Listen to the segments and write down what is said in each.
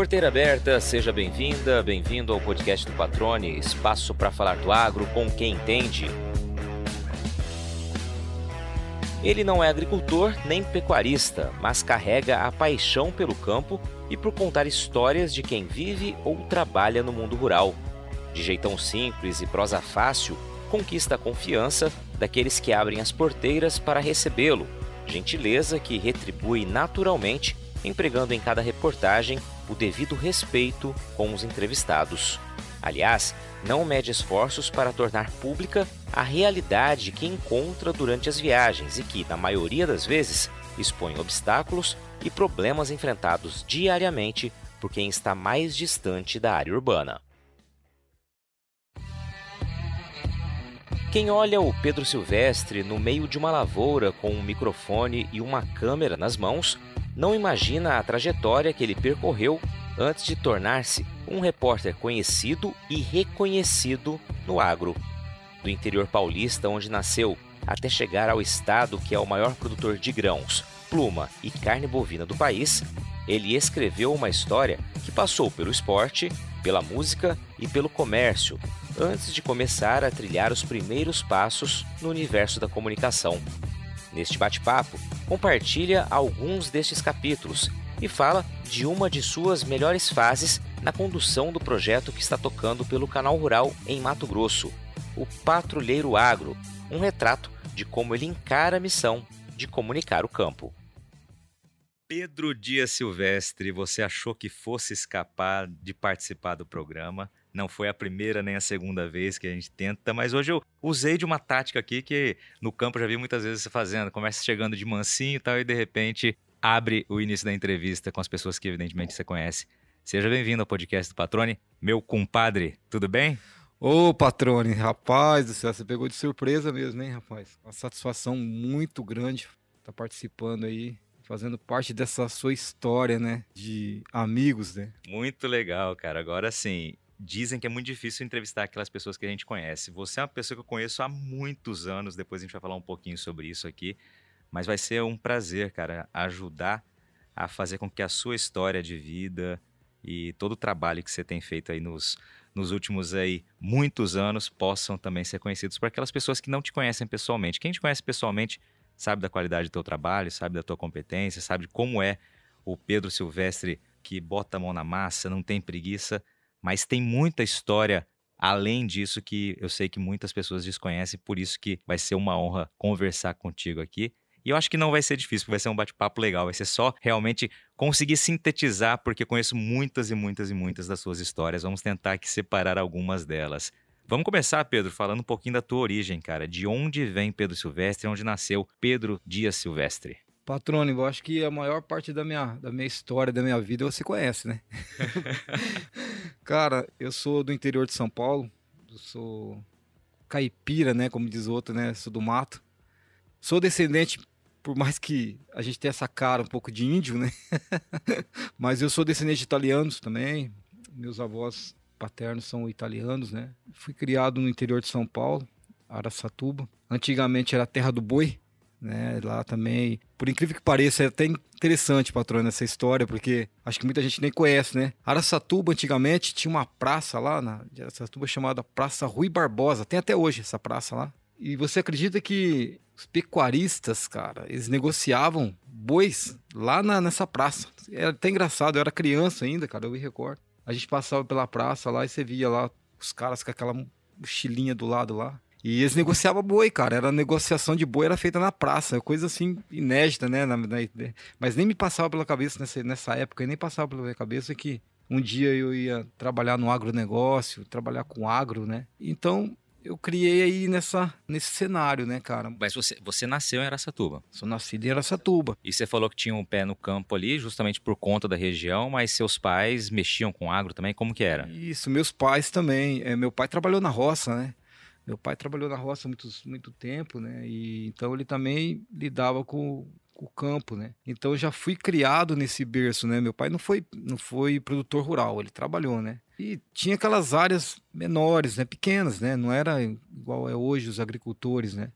Porteira aberta, seja bem-vinda, bem-vindo ao podcast do Patrone, espaço para falar do agro com quem entende. Ele não é agricultor nem pecuarista, mas carrega a paixão pelo campo e por contar histórias de quem vive ou trabalha no mundo rural. De jeitão simples e prosa fácil, conquista a confiança daqueles que abrem as porteiras para recebê-lo, gentileza que retribui naturalmente, empregando em cada reportagem o devido respeito com os entrevistados. Aliás, não mede esforços para tornar pública a realidade que encontra durante as viagens e que, na maioria das vezes, expõe obstáculos e problemas enfrentados diariamente por quem está mais distante da área urbana. Quem olha o Pedro Silvestre no meio de uma lavoura com um microfone e uma câmera nas mãos, não imagina a trajetória que ele percorreu antes de tornar-se um repórter conhecido e reconhecido no agro. Do interior paulista, onde nasceu, até chegar ao estado que é o maior produtor de grãos, pluma e carne bovina do país, ele escreveu uma história que passou pelo esporte, pela música e pelo comércio, antes de começar a trilhar os primeiros passos no universo da comunicação. Neste bate-papo, compartilha alguns destes capítulos e fala de uma de suas melhores fases na condução do projeto que está tocando pelo Canal Rural em Mato Grosso, o Patrulheiro Agro, um retrato de como ele encara a missão de comunicar o campo. Pedro Dias Silvestre, você achou que fosse escapar de participar do programa? Não foi a primeira nem a segunda vez que a gente tenta, mas hoje eu usei de uma tática aqui que no campo eu já vi muitas vezes você fazendo. Começa chegando de mansinho e tal, e de repente abre o início da entrevista com as pessoas que evidentemente você conhece. Seja bem-vindo ao podcast do Patrone. Meu compadre, tudo bem? Ô, Patrone, rapaz do céu, você pegou de surpresa mesmo, hein, rapaz? Uma satisfação muito grande estar tá participando aí, fazendo parte dessa sua história, né? De amigos, né? Muito legal, cara. Agora sim, dizem que é muito difícil entrevistar aquelas pessoas que a gente conhece. Você é uma pessoa que eu conheço há muitos anos, depois a gente vai falar um pouquinho sobre isso aqui, mas vai ser um prazer, cara, ajudar a fazer com que a sua história de vida e todo o trabalho que você tem feito aí nos, nos últimos aí muitos anos possam também ser conhecidos por aquelas pessoas que não te conhecem pessoalmente. Quem te conhece pessoalmente sabe da qualidade do teu trabalho, sabe da tua competência, sabe como é o Pedro Silvestre que bota a mão na massa, não tem preguiça mas tem muita história além disso que eu sei que muitas pessoas desconhecem, por isso que vai ser uma honra conversar contigo aqui. E eu acho que não vai ser difícil, vai ser um bate-papo legal, vai ser só realmente conseguir sintetizar, porque conheço muitas e muitas e muitas das suas histórias. Vamos tentar aqui separar algumas delas. Vamos começar, Pedro, falando um pouquinho da tua origem, cara. De onde vem Pedro Silvestre, onde nasceu Pedro Dias Silvestre? Patrônimo, eu acho que a maior parte da minha, da minha história, da minha vida, você conhece, né? Cara, eu sou do interior de São Paulo, eu sou caipira, né? Como diz o outro, né? Sou do mato. Sou descendente, por mais que a gente tenha essa cara um pouco de índio, né? Mas eu sou descendente de italianos também. Meus avós paternos são italianos, né? Fui criado no interior de São Paulo, Araçatuba. Antigamente era terra do boi, né? Lá também, por incrível que pareça, é até interessante, patrona, essa história, porque acho que muita gente nem conhece, né? Araçatuba, antigamente, tinha uma praça lá na Araçatuba chamada Praça Rui Barbosa. Tem até hoje essa praça lá. E você acredita que os pecuaristas, cara, eles negociavam bois lá na, nessa praça. Era até engraçado, eu era criança ainda, cara, eu me recordo. A gente passava pela praça lá e você via lá os caras com aquela mochilinha do lado lá. E eles negociavam boi, cara. Era negociação de boi, era feita na praça. Coisa assim, inédita, né? Na, na, mas nem me passava pela cabeça nessa, nessa época, nem passava pela minha cabeça que um dia eu ia trabalhar no agronegócio, trabalhar com agro, né? Então, eu criei aí nessa, nesse cenário, né, cara? Mas você, você nasceu em Aracatuba? Sou nascido em Aracatuba. E você falou que tinha um pé no campo ali, justamente por conta da região, mas seus pais mexiam com agro também? Como que era? Isso, meus pais também. É, meu pai trabalhou na roça, né? Meu pai trabalhou na roça muito, muito tempo, né? E então ele também lidava com, com, o campo, né? Então eu já fui criado nesse berço, né? Meu pai não foi, não foi produtor rural, ele trabalhou, né? E tinha aquelas áreas menores, né? Pequenas, né? Não era igual é hoje os agricultores, né?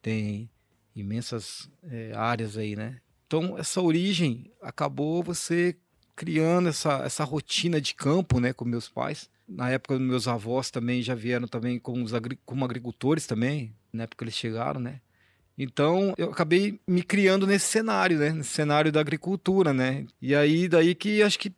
Tem imensas é, áreas aí, né? Então essa origem acabou você criando essa, essa rotina de campo, né, com meus pais. Na época, meus avós também já vieram também como, os agri como agricultores também, na época eles chegaram, né. Então, eu acabei me criando nesse cenário, né, nesse cenário da agricultura, né. E aí, daí que acho que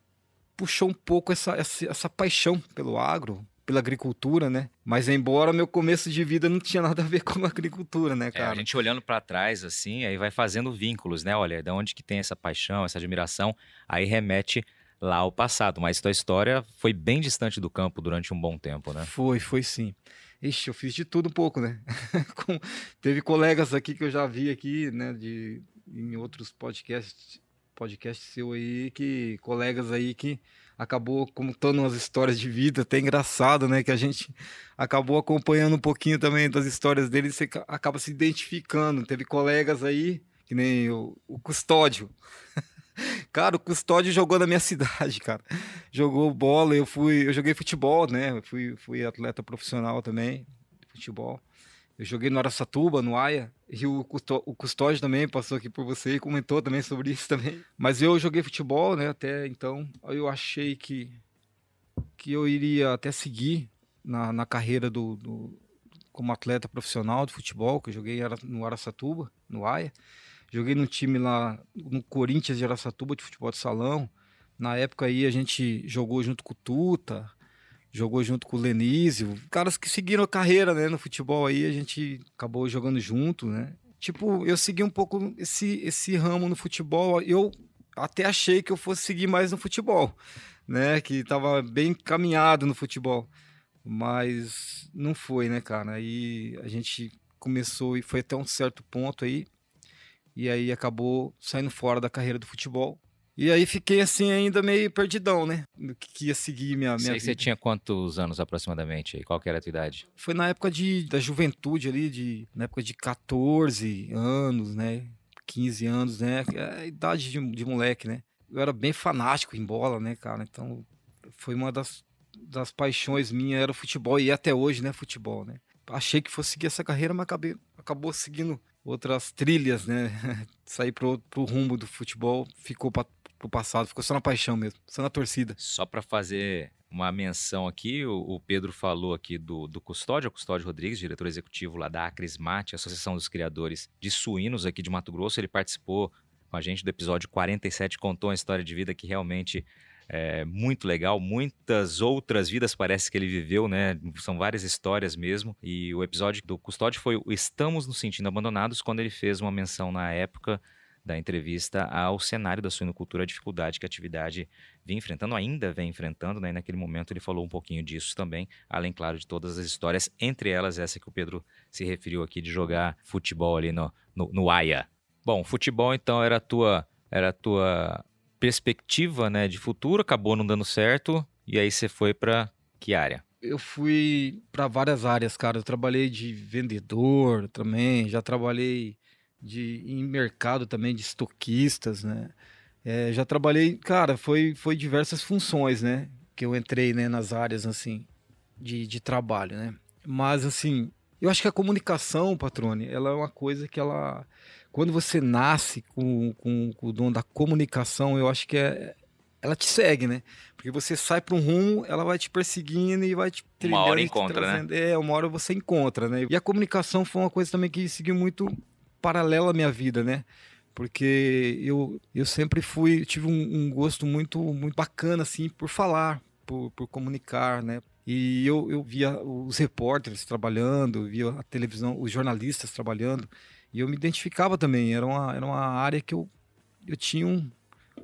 puxou um pouco essa, essa, essa paixão pelo agro, pela agricultura, né? Mas embora meu começo de vida não tinha nada a ver com a agricultura, né, cara? É, a gente olhando para trás assim, aí vai fazendo vínculos, né? Olha, de onde que tem essa paixão, essa admiração, aí remete lá ao passado, mas tua história foi bem distante do campo durante um bom tempo, né? Foi, foi sim. Ixi, eu fiz de tudo um pouco, né? Com... Teve colegas aqui que eu já vi aqui, né, de em outros podcasts, podcast seu aí, que colegas aí que acabou contando umas histórias de vida, até engraçado, né? Que a gente acabou acompanhando um pouquinho também das histórias dele, você acaba se identificando. Teve colegas aí, que nem o, o Custódio. cara, o Custódio jogou na minha cidade, cara. Jogou bola, eu fui, eu joguei futebol, né? Fui, fui atleta profissional também, futebol. Eu joguei no Aracatuba, no Aia, e o, o Custódio também passou aqui por você e comentou também sobre isso também. Mas eu joguei futebol, né, até então. Eu achei que, que eu iria até seguir na, na carreira do, do como atleta profissional de futebol, que eu joguei no Aracatuba, no Aia. Joguei no time lá, no Corinthians de Aracatuba, de futebol de salão. Na época aí a gente jogou junto com o Tuta, jogou junto com o Lenísio, caras que seguiram a carreira, né, no futebol aí, a gente acabou jogando junto, né? Tipo, eu segui um pouco esse esse ramo no futebol, eu até achei que eu fosse seguir mais no futebol, né, que tava bem caminhado no futebol, mas não foi, né, cara? Aí a gente começou e foi até um certo ponto aí, e aí acabou saindo fora da carreira do futebol e aí fiquei assim ainda meio perdidão, né? No que ia seguir minha, minha Sei, vida. Você tinha quantos anos aproximadamente? Qual que era a tua idade? Foi na época de, da juventude ali, de, na época de 14 anos, né? 15 anos, né? É a idade de, de moleque, né? Eu era bem fanático em bola, né, cara? Então foi uma das, das paixões minhas, era o futebol, e até hoje, né, futebol, né? Achei que fosse seguir essa carreira, mas acabei, acabou seguindo outras trilhas, né? Sair pro, pro rumo do futebol, ficou para pro passado, ficou só na paixão mesmo, só na torcida. Só para fazer uma menção aqui, o, o, Pedro falou aqui do, do Custódio, o Custódio Rodrigues, diretor executivo lá da Acrismate, Associação dos Criadores de Suínos aqui de Mato Grosso. Ele participou com a gente do episódio 47, contou uma história de vida que realmente é muito legal. Muitas outras vidas parece que ele viveu, né? São várias histórias mesmo. E o episódio do Custódio foi o Estamos nos Sentindo Abandonados, quando ele fez uma menção na época da entrevista ao cenário da suinocultura, a dificuldade que a atividade vem enfrentando, ainda vem enfrentando, né? E naquele momento ele falou um pouquinho disso também, além, claro, de todas as histórias, entre elas essa que o Pedro se referiu aqui de jogar futebol ali no, no, no AIA. Bom, futebol então era a tua, era a tua perspectiva né, de futuro, acabou não dando certo, e aí você foi para que área? eu fui para várias áreas, cara. Eu trabalhei de vendedor também, já trabalhei de em mercado também de estoquistas, né? É, já trabalhei, cara, foi foi diversas funções, né? Que eu entrei né, nas áreas assim de, de trabalho, né? Mas assim, eu acho que a comunicação, patrone, ela é uma coisa que ela quando você nasce com, com, com o dom da comunicação, eu acho que é, ela te segue, né? Porque você sai para um rumo, ela vai te perseguindo e vai te trilhando. Uma hora encontra, né? É, uma hora você encontra, né? E a comunicação foi uma coisa também que seguiu muito paralela à minha vida, né? Porque eu, eu sempre fui, tive um, um gosto muito, muito bacana, assim, por falar, por, por comunicar, né? E eu, eu via os repórteres trabalhando, via a televisão, os jornalistas trabalhando, e eu me identificava também. Era uma, era uma área que eu, eu tinha um,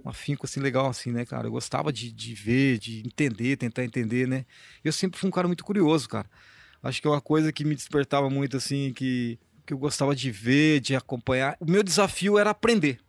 um afinco assim legal, assim, né, cara? Eu gostava de, de ver, de entender, tentar entender, né? Eu sempre fui um cara muito curioso, cara. Acho que é uma coisa que me despertava muito, assim, que que eu gostava de ver, de acompanhar. O meu desafio era aprender.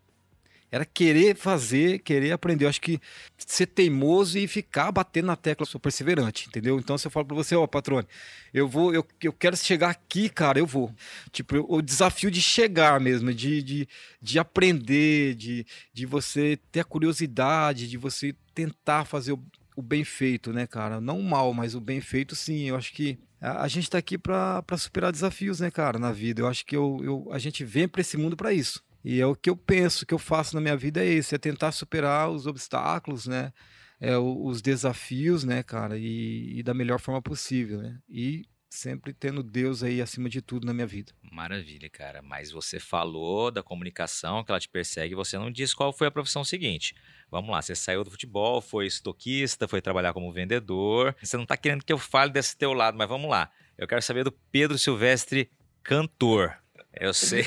Era querer fazer, querer aprender. Eu acho que ser teimoso e ficar batendo na tecla, eu sou perseverante, entendeu? Então, se eu falo para você, ó, oh, patrone, eu vou, eu, eu quero chegar aqui, cara, eu vou. Tipo, o desafio de chegar mesmo, de, de, de aprender, de, de você ter a curiosidade, de você tentar fazer o, o bem feito, né, cara? Não o mal, mas o bem feito, sim. Eu acho que a, a gente está aqui para superar desafios, né, cara, na vida. Eu acho que eu, eu, a gente vem para esse mundo para isso. E é o que eu penso, o que eu faço na minha vida é esse, é tentar superar os obstáculos, né? É, os desafios, né, cara, e, e da melhor forma possível, né? E sempre tendo Deus aí acima de tudo na minha vida. Maravilha, cara. Mas você falou da comunicação, que ela te persegue, você não disse qual foi a profissão seguinte. Vamos lá, você saiu do futebol, foi estoquista, foi trabalhar como vendedor. Você não está querendo que eu fale desse teu lado, mas vamos lá. Eu quero saber do Pedro Silvestre, cantor. Eu sei.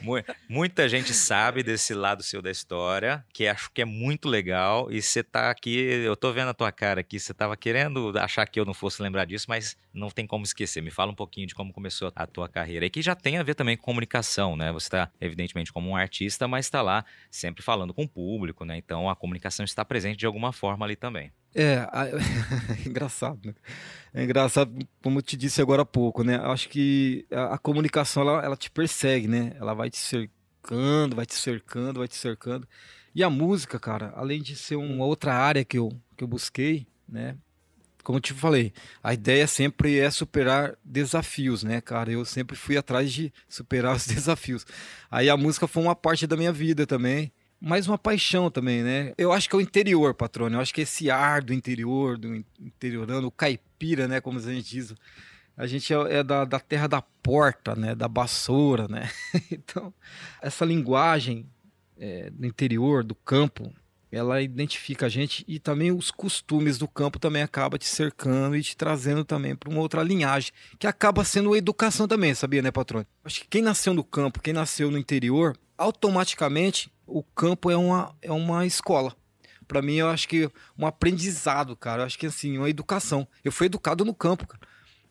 Muita gente sabe desse lado seu da história, que acho que é muito legal. E você tá aqui, eu tô vendo a tua cara aqui, você tava querendo achar que eu não fosse lembrar disso, mas não tem como esquecer. Me fala um pouquinho de como começou a tua carreira. E que já tem a ver também com comunicação, né? Você tá, evidentemente, como um artista, mas está lá sempre falando com o público, né? Então a comunicação está presente de alguma forma ali também. É, é engraçado, né? É engraçado, como eu te disse agora há pouco, né? Acho que a, a, comunicação, ela, ela te persegue, né? Ela vai te cercando, vai te cercando, vai te cercando. E a música, cara, além de ser uma outra área que eu, que eu busquei, né? Como eu te falei, a ideia sempre é superar desafios, né, cara? Eu sempre fui atrás de superar os desafios. Aí a música foi uma parte da minha vida também mais uma paixão também, né? Eu acho que é o interior, patrônio. Eu acho que esse ar do interior, do interiorano, o caipira, né? Como a gente diz. A gente é, é da, da terra da porta, né? Da vassoura, né? então, essa linguagem é, do interior, do campo, ela identifica a gente e também os costumes do campo também acaba te cercando e te trazendo também para uma outra linhagem, que acaba sendo a educação também, sabia, né, patrônio? Acho que quem nasceu no campo, quem nasceu no interior, automaticamente o campo é uma, é uma escola. Para mim, eu acho que um aprendizado, cara. Eu acho que assim, uma educação. Eu fui educado no campo, cara.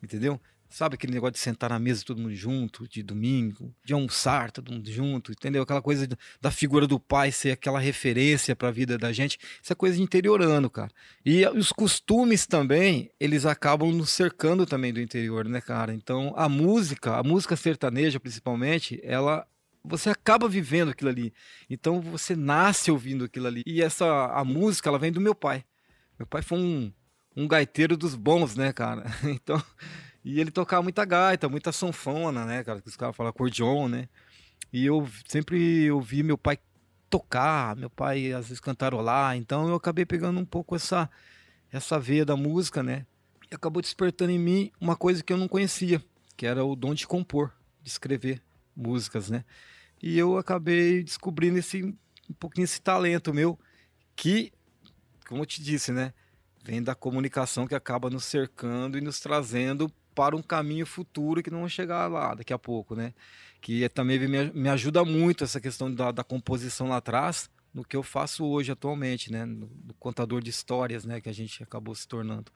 Entendeu? Sabe aquele negócio de sentar na mesa todo mundo junto, de domingo, de almoçar todo mundo junto, entendeu? Aquela coisa da figura do pai ser aquela referência para a vida da gente. Isso é coisa de interiorano, cara. E os costumes também, eles acabam nos cercando também do interior, né, cara? Então, a música, a música sertaneja principalmente, ela você acaba vivendo aquilo ali. Então você nasce ouvindo aquilo ali. E essa a música, ela vem do meu pai. Meu pai foi um, um gaiteiro dos bons, né, cara? Então, e ele tocava muita gaita, muita sanfona, né, cara? Que os caras falam acordeon, né? E eu sempre ouvi meu pai tocar, meu pai às vezes cantarolar. Então eu acabei pegando um pouco essa essa veia da música, né? E acabou despertando em mim uma coisa que eu não conhecia, que era o dom de compor, de escrever músicas, né? E eu acabei descobrindo esse um pouquinho esse talento meu que, como eu te disse, né, vem da comunicação que acaba nos cercando e nos trazendo para um caminho futuro que não chegar lá daqui a pouco, né? Que é, também me, me ajuda muito essa questão da, da composição lá atrás, no que eu faço hoje atualmente, né? No, no, contador de histórias, né? Que a gente acabou se tornando.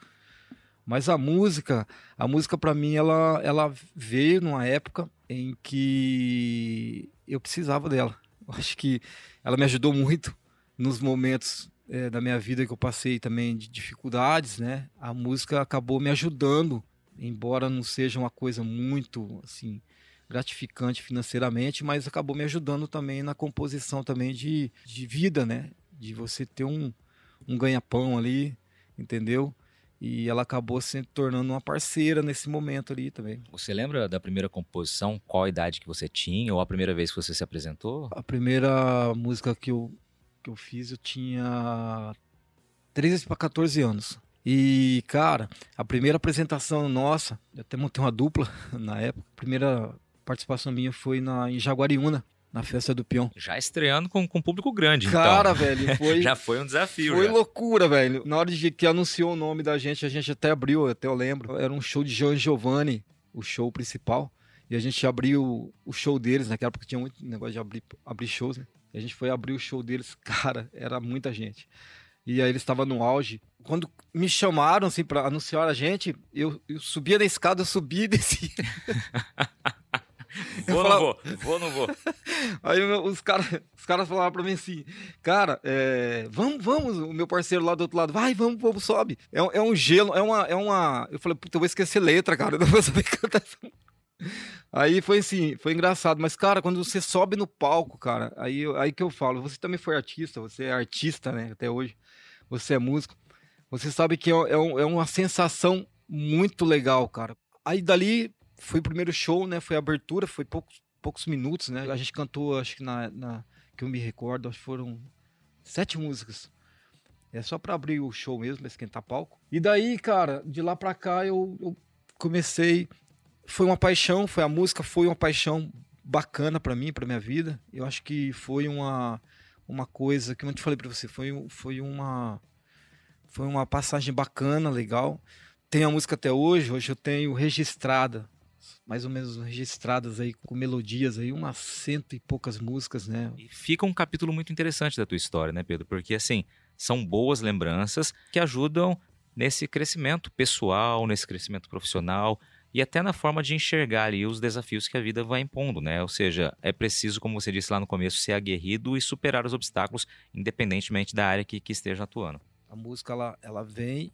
Mas a música, a música para mim, ela, ela veio numa época em que eu precisava dela. Eu acho que ela me ajudou muito nos momentos é, da minha vida que eu passei também de dificuldades, né? A música acabou me ajudando, embora não seja uma coisa muito assim gratificante financeiramente, mas acabou me ajudando também na composição também de, de vida, né? De você ter um, um ganha-pão ali, entendeu? E ela acabou se tornando uma parceira nesse momento ali também. Você lembra da primeira composição? Qual a idade que você tinha? Ou a primeira vez que você se apresentou? A primeira música que eu, que eu fiz, eu tinha 13 para 14 anos. E, cara, a primeira apresentação nossa, eu até montei uma dupla na época. A primeira participação minha foi na, em Jaguariúna, na festa do peão. Já estreando com, com público grande, Cara, então. velho, foi... já foi um desafio. Foi já. loucura, velho. Na hora de que anunciou o nome da gente, a gente até abriu, até eu lembro. Era um show de João Giovanni, o show principal. E a gente abriu o show deles, naquela época tinha muito negócio de abrir, abrir shows, né? E a gente foi abrir o show deles, cara, era muita gente. E aí eles estavam no auge. Quando me chamaram, assim, pra anunciar a gente, eu, eu subia na escada, eu subia e descia. Vou ou falava... não vou? Vou ou não vou? Aí os caras os cara falavam pra mim assim, cara, é, vamos, vamos, o meu parceiro lá do outro lado, vai, vamos, vamos, sobe. É, é um gelo, é uma, é uma... Eu falei, puta, eu vou esquecer letra, cara, eu não vou saber cantar essa Aí foi assim, foi engraçado, mas cara, quando você sobe no palco, cara, aí, aí que eu falo, você também foi artista, você é artista, né, até hoje, você é músico, você sabe que é, é, é uma sensação muito legal, cara. Aí dali foi o primeiro show, né? Foi a abertura, foi poucos, poucos minutos, né? A gente cantou, acho que na, na que eu me recordo, acho que foram sete músicas. É só para abrir o show mesmo, esquentar palco. E daí, cara, de lá pra cá eu, eu comecei. Foi uma paixão, foi a música, foi uma paixão bacana para mim, para minha vida. Eu acho que foi uma, uma coisa que eu te falei para você, foi, foi uma foi uma passagem bacana, legal. Tenho a música até hoje, hoje eu tenho registrada, mais ou menos registradas aí com melodias aí, umas cento e poucas músicas, né? E fica um capítulo muito interessante da tua história, né, Pedro? Porque assim, são boas lembranças que ajudam nesse crescimento pessoal, nesse crescimento profissional e até na forma de enxergar ali os desafios que a vida vai impondo, né? Ou seja, é preciso, como você disse lá no começo, ser aguerrido e superar os obstáculos, independentemente da área que, que esteja atuando. A música ela, ela vem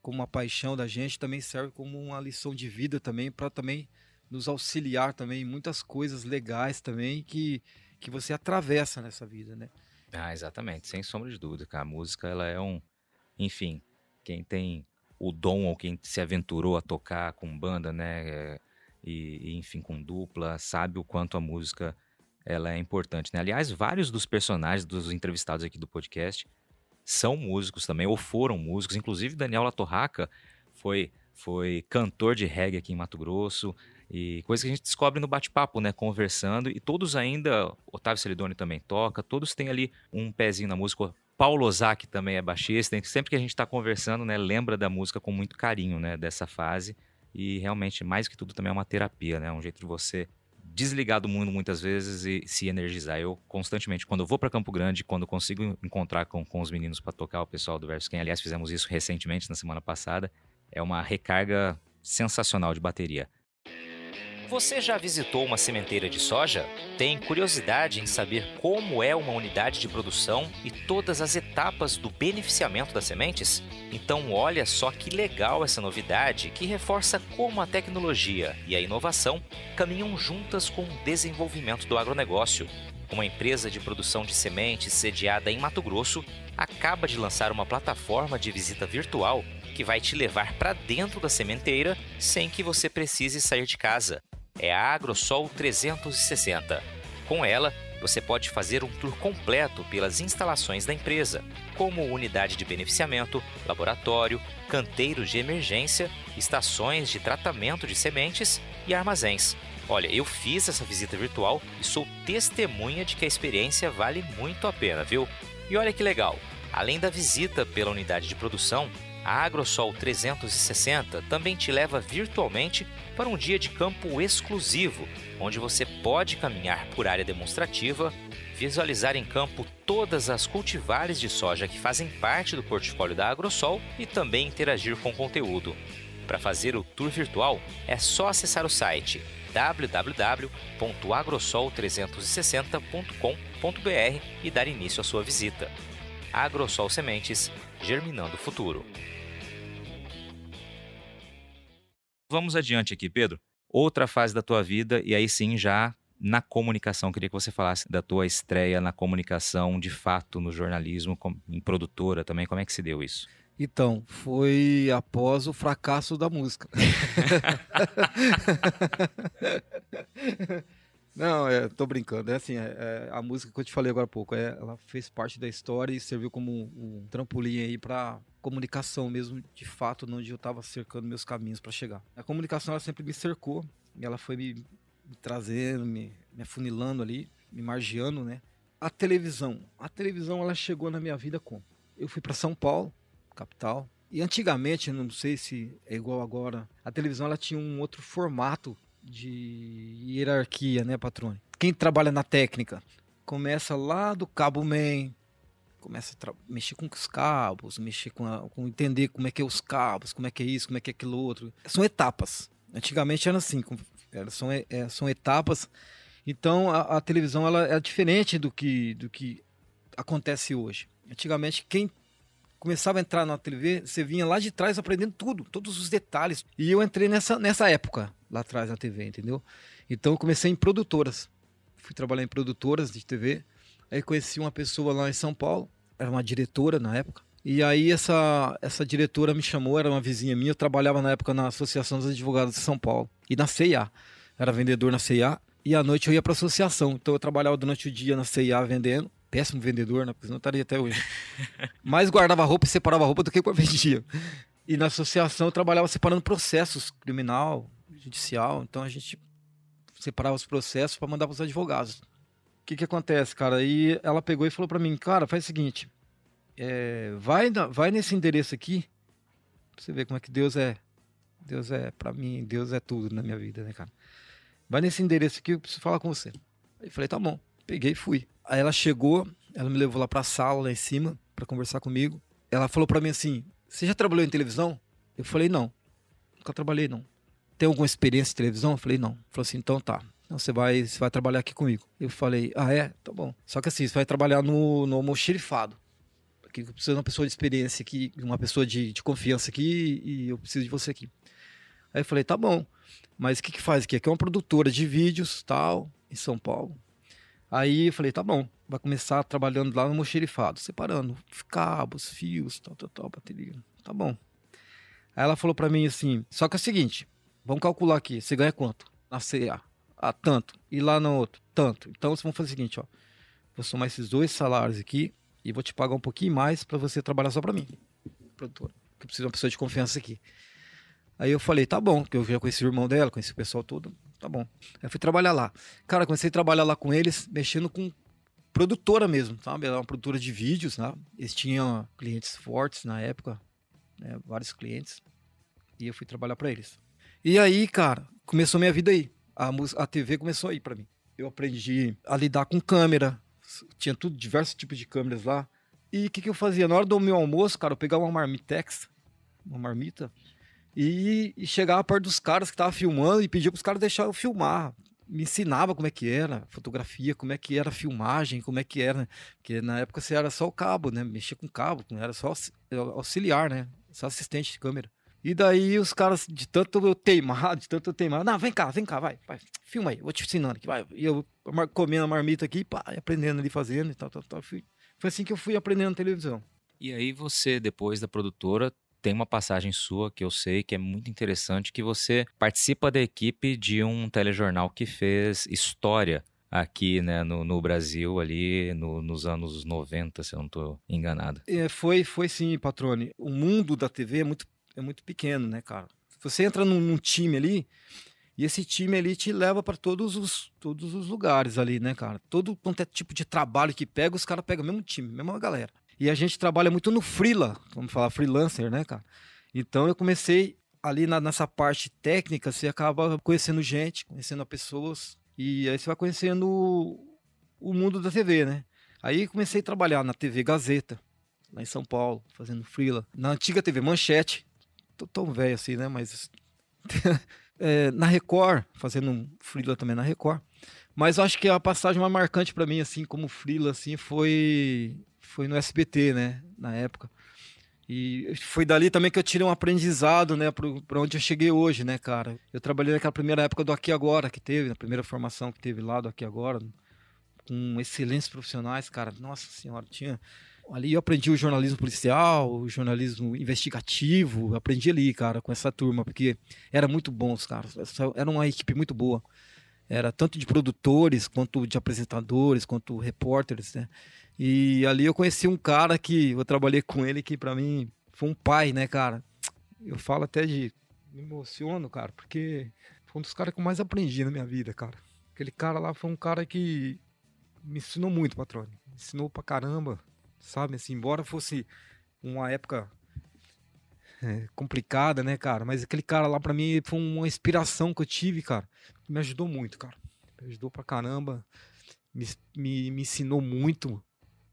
como uma paixão da gente, também serve como uma lição de vida também para também nos auxiliar também em muitas coisas legais também que que você atravessa nessa vida, né? Ah, exatamente, sem sombra de dúvida, cara. A música ela é um, enfim, quem tem o dom ou quem se aventurou a tocar com banda, né, e, enfim com dupla, sabe o quanto a música ela é importante, né? Aliás, vários dos personagens dos entrevistados aqui do podcast são músicos também, ou foram músicos. Inclusive, Daniel Latorraca foi, foi cantor de reggae aqui em Mato Grosso. E coisa que a gente descobre no bate-papo, né? Conversando. E todos ainda, Otávio Celidoni também toca, todos têm ali um pezinho na música. Paulo Ozaki também é baixista. Sempre que a gente está conversando, né? Lembra da música com muito carinho, né? Dessa fase. E realmente, mais que tudo, também é uma terapia, né? Um jeito de você desligar do mundo muitas vezes e se energizar. Eu constantemente, quando eu vou para Campo Grande, quando consigo encontrar com, com os meninos para tocar o pessoal do Versus Quem, aliás, fizemos isso recentemente na semana passada, é uma recarga sensacional de bateria. Você já visitou uma sementeira de soja? Tem curiosidade em saber como é uma unidade de produção e todas as etapas do beneficiamento das sementes? Então, olha só que legal essa novidade que reforça como a tecnologia e a inovação caminham juntas com o desenvolvimento do agronegócio. Uma empresa de produção de sementes sediada em Mato Grosso acaba de lançar uma plataforma de visita virtual que vai te levar para dentro da sementeira sem que você precise sair de casa é a AgroSol 360. Com ela, você pode fazer um tour completo pelas instalações da empresa, como unidade de beneficiamento, laboratório, canteiros de emergência, estações de tratamento de sementes e armazéns. Olha, eu fiz essa visita virtual e sou testemunha de que a experiência vale muito a pena, viu? E olha que legal! Além da visita pela unidade de produção, a AgroSol 360 também te leva virtualmente para um dia de campo exclusivo, onde você pode caminhar por área demonstrativa, visualizar em campo todas as cultivares de soja que fazem parte do portfólio da AgroSol e também interagir com o conteúdo. Para fazer o tour virtual, é só acessar o site www.agrosol360.com.br e dar início à sua visita. AgroSol Sementes, germinando o futuro. Vamos adiante aqui, Pedro. Outra fase da tua vida, e aí sim já na comunicação. Queria que você falasse da tua estreia na comunicação, de fato, no jornalismo, em produtora também. Como é que se deu isso? Então, foi após o fracasso da música. Não, é, tô brincando. É assim, é, é, a música que eu te falei agora há pouco, é, ela fez parte da história e serviu como um, um trampolim aí para comunicação mesmo, de fato, onde eu estava cercando meus caminhos para chegar. A comunicação ela sempre me cercou e ela foi me, me trazendo, me, me afunilando ali, me margeando, né? A televisão, a televisão ela chegou na minha vida como? Eu fui para São Paulo, capital, e antigamente, não sei se é igual agora, a televisão ela tinha um outro formato de hierarquia, né, patrone? Quem trabalha na técnica começa lá do cabo main, começa a mexer com os cabos, mexer com, a, com entender como é que é os cabos, como é que é isso, como é que é aquilo outro. São etapas. Antigamente era assim, era, são, é, são etapas. Então a, a, televisão ela é diferente do que, do que acontece hoje. Antigamente quem começava a entrar na TV, você vinha lá de trás aprendendo tudo, todos os detalhes. E eu entrei nessa, nessa época lá atrás na TV, entendeu? Então eu comecei em produtoras. Fui trabalhar em produtoras de TV. Aí conheci uma pessoa lá em São Paulo, era uma diretora na época. E aí essa, essa diretora me chamou, era uma vizinha minha, eu trabalhava na época na Associação dos Advogados de São Paulo e na CIA. Era vendedor na CIA. e à noite eu ia para associação. Então eu trabalhava durante o dia na CIA vendendo. Péssimo vendedor, né? Porque senão eu estaria até hoje. Mais guardava roupa e separava roupa do que vendia. E na associação eu trabalhava separando processos criminal, judicial. Então a gente separava os processos para mandar para os advogados. O que que acontece, cara? Aí ela pegou e falou para mim, cara, faz o seguinte, é, vai, vai nesse endereço aqui, pra você ver como é que Deus é. Deus é, para mim, Deus é tudo na minha vida, né, cara? Vai nesse endereço aqui, eu preciso falar com você. Aí falei, tá bom. Peguei e fui. Aí ela chegou, ela me levou lá pra sala, lá em cima, para conversar comigo. Ela falou para mim assim: Você já trabalhou em televisão? Eu falei: Não, nunca trabalhei, não. Tem alguma experiência em televisão? Eu falei: Não. Falou assim: Então tá. Então você vai, você vai trabalhar aqui comigo. Eu falei: Ah, é? Tá bom. Só que assim, você vai trabalhar no, no almoxerifado. Porque eu preciso de uma pessoa de experiência aqui, uma pessoa de, de confiança aqui e eu preciso de você aqui. Aí eu falei: Tá bom. Mas o que, que faz aqui? Aqui é uma produtora de vídeos, tal, em São Paulo. Aí eu falei, tá bom, vai começar trabalhando lá no mocherifado, separando cabos, fios, tal, tal, tal, bateria. Tá bom. Aí ela falou para mim assim, só que é o seguinte, vamos calcular aqui, você ganha quanto? Na CA. Ah, tanto. E lá no outro, tanto. Então vamos fazer o seguinte, ó. Vou somar esses dois salários aqui e vou te pagar um pouquinho mais para você trabalhar só para mim, produtora. Que eu preciso de uma pessoa de confiança aqui. Aí eu falei, tá bom, que eu já conheci o irmão dela, conheci o pessoal todo, tá bom. Aí fui trabalhar lá. Cara, comecei a trabalhar lá com eles, mexendo com produtora mesmo, sabe? Ela é uma produtora de vídeos, né? Eles tinham clientes fortes na época, né? vários clientes. E eu fui trabalhar para eles. E aí, cara, começou minha vida aí. A, a TV começou aí para mim. Eu aprendi a lidar com câmera, tinha tudo, diversos tipos de câmeras lá. E o que, que eu fazia? Na hora do meu almoço, cara, eu pegava uma marmitex, uma marmita, e, e chegava perto dos caras que estavam filmando e pedia para os caras deixar eu filmar. Me ensinava como é que era fotografia, como é que era filmagem, como é que era. Porque na época você era só o cabo, né? Mexia com cabo, era só auxiliar, né? Só assistente de câmera. E daí os caras, de tanto eu teimar, de tanto eu teimar, não, vem cá, vem cá, vai, vai, filma aí, vou te ensinando aqui, vai. E eu comendo a marmita aqui, pá, aprendendo ali, fazendo e tal, tal, tal. Foi assim que eu fui aprendendo televisão. E aí você, depois da produtora, tem uma passagem sua que eu sei que é muito interessante, que você participa da equipe de um telejornal que fez história aqui né, no, no Brasil, ali no, nos anos 90, se eu não estou enganado. É, foi, foi sim, Patrone. O mundo da TV é muito, é muito pequeno, né, cara? Você entra num, num time ali, e esse time ali te leva para todos os, todos os lugares ali, né, cara? Todo quanto é tipo de trabalho que pega, os caras pegam o mesmo time, mesma galera. E a gente trabalha muito no freela, vamos falar freelancer, né, cara? Então eu comecei ali na, nessa parte técnica, você acaba conhecendo gente, conhecendo pessoas, e aí você vai conhecendo o, o mundo da TV, né? Aí comecei a trabalhar na TV Gazeta, lá em São Paulo, fazendo freela. Na antiga TV Manchete, tô tão velho assim, né? Mas é, na Record, fazendo um freela também na Record. Mas acho que a passagem mais marcante para mim, assim, como freela, assim, foi foi no SBT, né, na época. E foi dali também que eu tirei um aprendizado, né, para onde eu cheguei hoje, né, cara. Eu trabalhei naquela primeira época do Aqui Agora que teve, na primeira formação que teve lá do Aqui Agora, com excelentes profissionais, cara. Nossa senhora, tinha ali eu aprendi o jornalismo policial, o jornalismo investigativo, aprendi ali, cara, com essa turma, porque era muito bom os caras, era uma equipe muito boa. Era tanto de produtores, quanto de apresentadores, quanto repórteres, né? E ali eu conheci um cara que eu trabalhei com ele que para mim foi um pai, né, cara? Eu falo até de me emociono, cara, porque foi um dos caras que eu mais aprendi na minha vida, cara. Aquele cara lá foi um cara que me ensinou muito, patrônio. Me ensinou pra caramba, sabe? Assim, embora fosse uma época é, complicada, né, cara? Mas aquele cara lá para mim foi uma inspiração que eu tive, cara. Me ajudou muito, cara. Me ajudou pra caramba. Me, me, me ensinou muito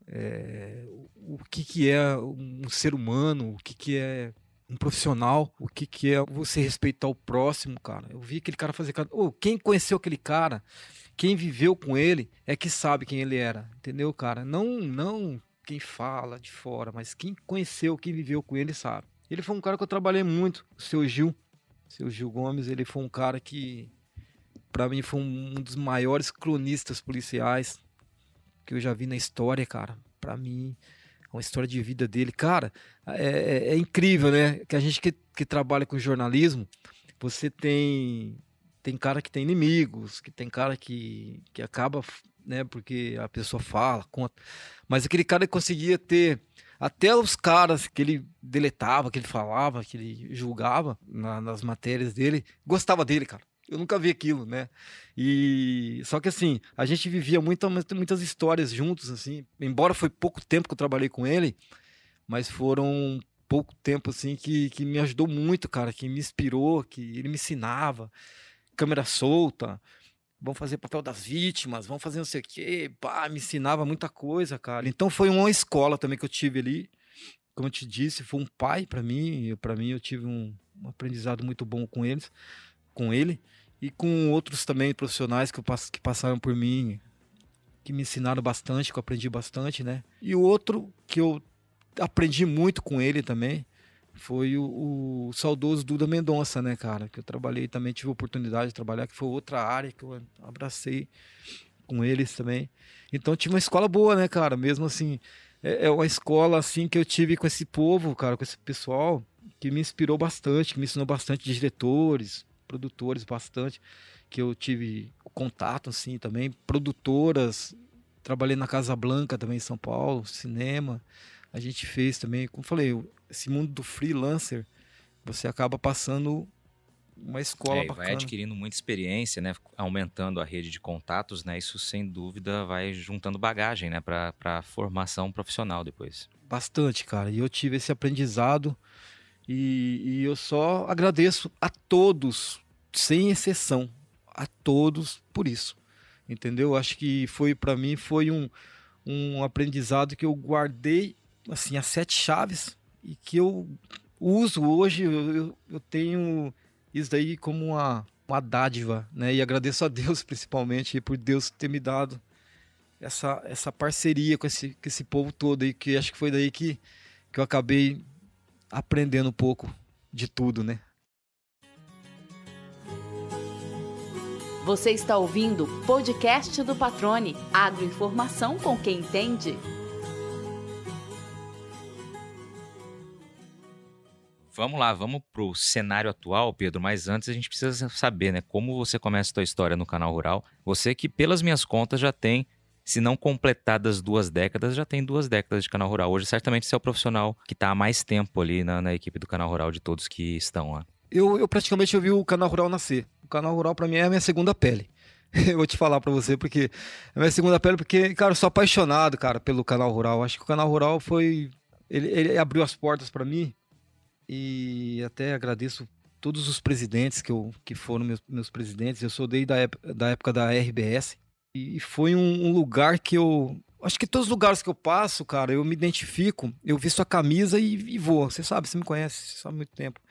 é, o que, que é um ser humano, o que, que é um profissional, o que, que é você respeitar o próximo, cara. Eu vi aquele cara fazer. Oh, quem conheceu aquele cara, quem viveu com ele, é que sabe quem ele era, entendeu, cara? Não, não quem fala de fora, mas quem conheceu, quem viveu com ele, sabe. Ele foi um cara que eu trabalhei muito, o seu Gil. O seu Gil Gomes, ele foi um cara que, para mim, foi um dos maiores cronistas policiais que eu já vi na história, cara. Para mim, uma história de vida dele. Cara, é, é, é incrível, né? Que a gente que, que trabalha com jornalismo, você tem tem cara que tem inimigos, que tem cara que, que acaba, né, porque a pessoa fala, conta. Mas aquele cara conseguia ter até os caras que ele deletava, que ele falava, que ele julgava na, nas matérias dele, gostava dele, cara. Eu nunca vi aquilo, né? E só que assim, a gente vivia muita, muitas histórias juntos, assim. Embora foi pouco tempo que eu trabalhei com ele, mas foram pouco tempo assim que, que me ajudou muito, cara, que me inspirou, que ele me ensinava câmera solta, vão fazer papel das vítimas, vão fazer não sei o quê, pá, me ensinava muita coisa, cara. Então foi uma escola também que eu tive ali. Como eu te disse, foi um pai para mim, para mim eu tive um, um, aprendizado muito bom com eles, com ele e com outros também profissionais que, eu, que passaram por mim, que me ensinaram bastante, que eu aprendi bastante, né? E o outro que eu aprendi muito com ele também, foi o, o, saudoso Duda Mendonça, né, cara? Que eu trabalhei também, tive a oportunidade de trabalhar, que foi outra área que eu abracei com eles também. Então tive uma escola boa, né, cara? Mesmo assim, é, é uma escola assim que eu tive com esse povo, cara, com esse pessoal, que me inspirou bastante, que me ensinou bastante de diretores, produtores, bastante, que eu tive contato, assim, também, produtoras. Trabalhei na Casa Blanca também em São Paulo, cinema. A gente fez também, como falei, esse mundo do freelancer, você acaba passando uma escola é, Vai adquirindo muita experiência, né? Aumentando a rede de contatos, né? Isso sem dúvida vai juntando bagagem, né? Para formação profissional depois. Bastante, cara. E eu tive esse aprendizado e, e eu só agradeço a todos, sem exceção, a todos por isso. Entendeu? Acho que foi para mim foi um, um aprendizado que eu guardei assim as sete chaves e que eu uso hoje, eu, eu tenho isso daí como uma, uma dádiva, né? E agradeço a Deus principalmente por Deus ter me dado essa, essa parceria com esse, com esse povo todo aí, que acho que foi daí que, que eu acabei aprendendo um pouco de tudo, né? Você está ouvindo o podcast do Patrone, agroinformação com quem entende. Vamos lá, vamos pro cenário atual, Pedro, mas antes a gente precisa saber, né, como você começa a sua história no canal Rural. Você que, pelas minhas contas, já tem, se não completadas duas décadas, já tem duas décadas de canal Rural. Hoje, certamente, você é o profissional que está há mais tempo ali na, na, equipe do canal Rural de todos que estão lá. Eu, eu praticamente ouvi o canal Rural nascer. O canal Rural, para mim, é a minha segunda pele. eu vou te falar para você, porque é a minha segunda pele, porque, cara, eu sou apaixonado, cara, pelo canal Rural. Acho que o canal Rural foi... Ele, ele abriu as portas para mim e até agradeço todos os presidentes que, eu, que foram meus, meus presidentes. Eu sou desde da época da RBS e foi um, um, lugar que eu. Acho que todos os lugares que eu passo, cara, eu me identifico, eu visto a camisa e, e vou. Você sabe, você me conhece, você sabe muito tempo.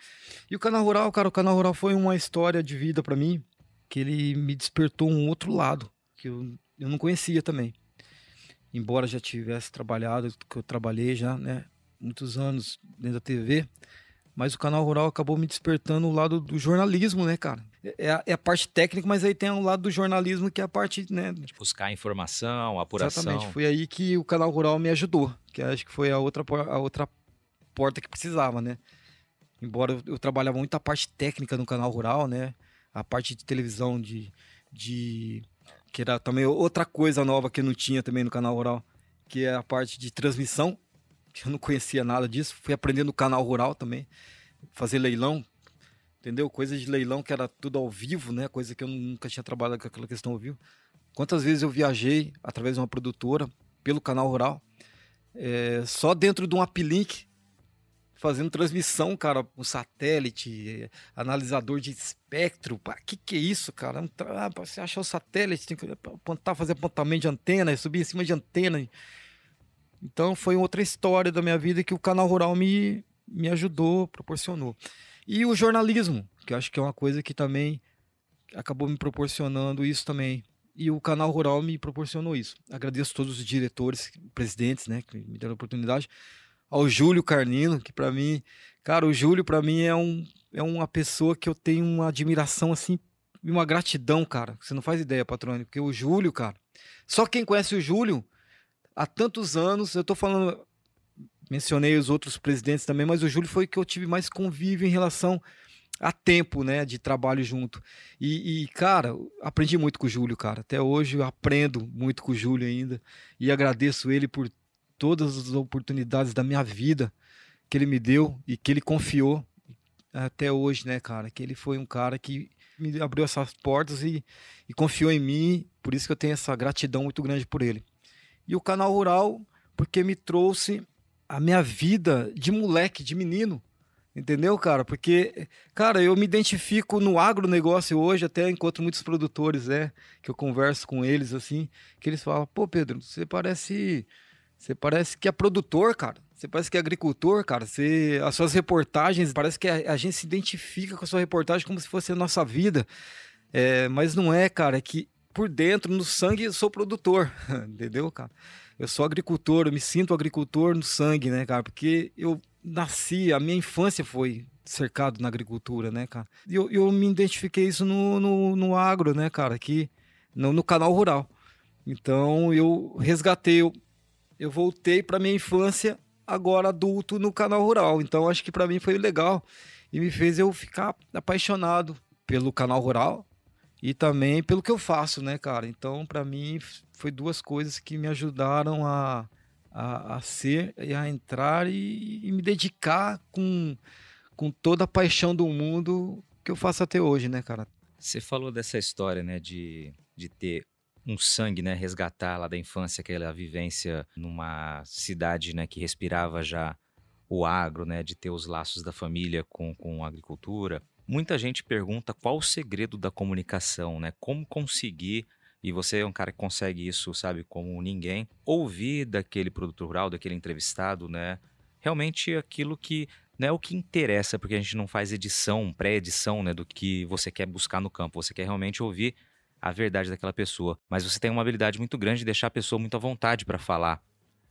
E o Canal Rural, cara, o Canal Rural foi uma história de vida para mim, que ele me despertou um outro lado, que eu, eu não conhecia também. Embora já tivesse trabalhado, que eu trabalhei já, né, muitos anos dentro da TV, mas o canal rural acabou me despertando o lado do jornalismo, né, cara? É a, é a parte técnica, mas aí tem o um lado do jornalismo que é a parte, né? De buscar informação, apuração. Exatamente. Foi aí que o canal rural me ajudou, que acho que foi a outra, a outra porta que precisava, né? Embora eu, trabalhava muito a parte técnica no canal rural, né? A parte de televisão, de, de que era também outra coisa nova que eu não tinha também no canal rural, que é a parte de transmissão eu não conhecia nada disso. Fui aprendendo no canal rural também, fazer leilão, entendeu? Coisa de leilão que era tudo ao vivo, né? Coisa que eu nunca tinha trabalhado com aquela questão ao vivo. Quantas vezes eu viajei através de uma produtora pelo canal rural, é, só dentro de um uplink, fazendo transmissão, cara, um satélite, analisador de espectro. O que que é isso, cara? Ah, você achar o satélite, tem que apontar, fazer apontamento de antena, subir em cima de antena. Então foi outra história da minha vida que o canal rural me, me ajudou, proporcionou. E o jornalismo, que eu acho que é uma coisa que também acabou me proporcionando isso também. E o canal rural me proporcionou isso. Agradeço todos os diretores, presidentes, né, que me deram a oportunidade. Ao Júlio Carnino, que para mim, cara, o Júlio para mim é um é uma pessoa que eu tenho uma admiração assim e uma gratidão, cara. Você não faz ideia, patrônio, porque o Júlio, cara, só quem conhece o Júlio há tantos anos, eu estou falando, mencionei os outros presidentes também, mas o Júlio foi que eu tive mais convívio em relação há tempo, né, de trabalho junto. E, e, cara, aprendi muito com o Júlio, cara. Até hoje eu aprendo muito com o Júlio ainda e agradeço ele por todas as oportunidades da minha vida que ele me deu e que ele confiou até hoje, né, cara? Que ele foi um cara que me abriu essas portas e, e confiou em mim, por isso que eu tenho essa gratidão muito grande por ele. E o canal Rural, porque me trouxe a minha vida de moleque, de menino. Entendeu, cara? Porque, cara, eu me identifico no agronegócio hoje, até encontro muitos produtores, né? Que eu converso com eles, assim, que eles falam, pô, Pedro, você parece. Você parece que é produtor, cara. Você parece que é agricultor, cara. Você, as suas reportagens, parece que a, a gente se identifica com a sua reportagem como se fosse a nossa vida. É, mas não é, cara. É que por dentro, no sangue, sou produtor. Entendeu, cara? Eu sou agricultor, eu me sinto agricultor no sangue, né, cara? Porque eu nasci, a minha infância foi cercado na agricultura, né, cara? E eu, eu me identifiquei isso no, no, no agro, né, cara? Aqui no, no canal rural. Então eu resgatei, eu, eu voltei para minha infância agora adulto no canal rural. Então acho que para mim foi legal e me fez eu ficar apaixonado pelo canal rural e também pelo que eu faço, né, cara? Então para mim foi duas coisas que me ajudaram a, a, a ser e a entrar e, e, me dedicar com, com toda a paixão do mundo que eu faço até hoje, né, cara? Você falou dessa história, né, de, de ter um sangue, né, resgatar lá da infância aquela vivência numa cidade, né, que respirava já o agro, né, de ter os laços da família com, com a agricultura. Muita gente pergunta qual o segredo da comunicação, né? Como conseguir e você é um cara que consegue isso, sabe, como ninguém, ouvir daquele produtor rural, daquele entrevistado, né? Realmente aquilo que não é o que interessa, porque a gente não faz edição, pré-edição, né, do que você quer buscar no campo. Você quer realmente ouvir a verdade daquela pessoa. Mas você tem uma habilidade muito grande de deixar a pessoa muito à vontade para falar,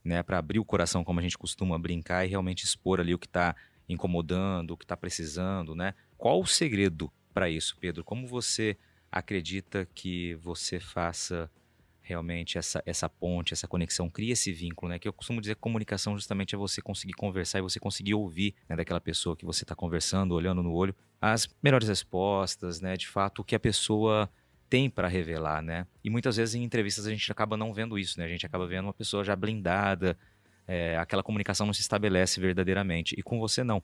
né? Para abrir o coração, como a gente costuma brincar, e realmente expor ali o que está incomodando, o que está precisando, né? Qual o segredo para isso, Pedro? Como você acredita que você faça realmente essa, essa ponte, essa conexão, cria esse vínculo, né? Que eu costumo dizer que comunicação justamente é você conseguir conversar e você conseguir ouvir né, daquela pessoa que você está conversando, olhando no olho, as melhores respostas, né? De fato, o que a pessoa tem para revelar, né? E muitas vezes em entrevistas a gente acaba não vendo isso, né? A gente acaba vendo uma pessoa já blindada, é, aquela comunicação não se estabelece verdadeiramente. E com você não.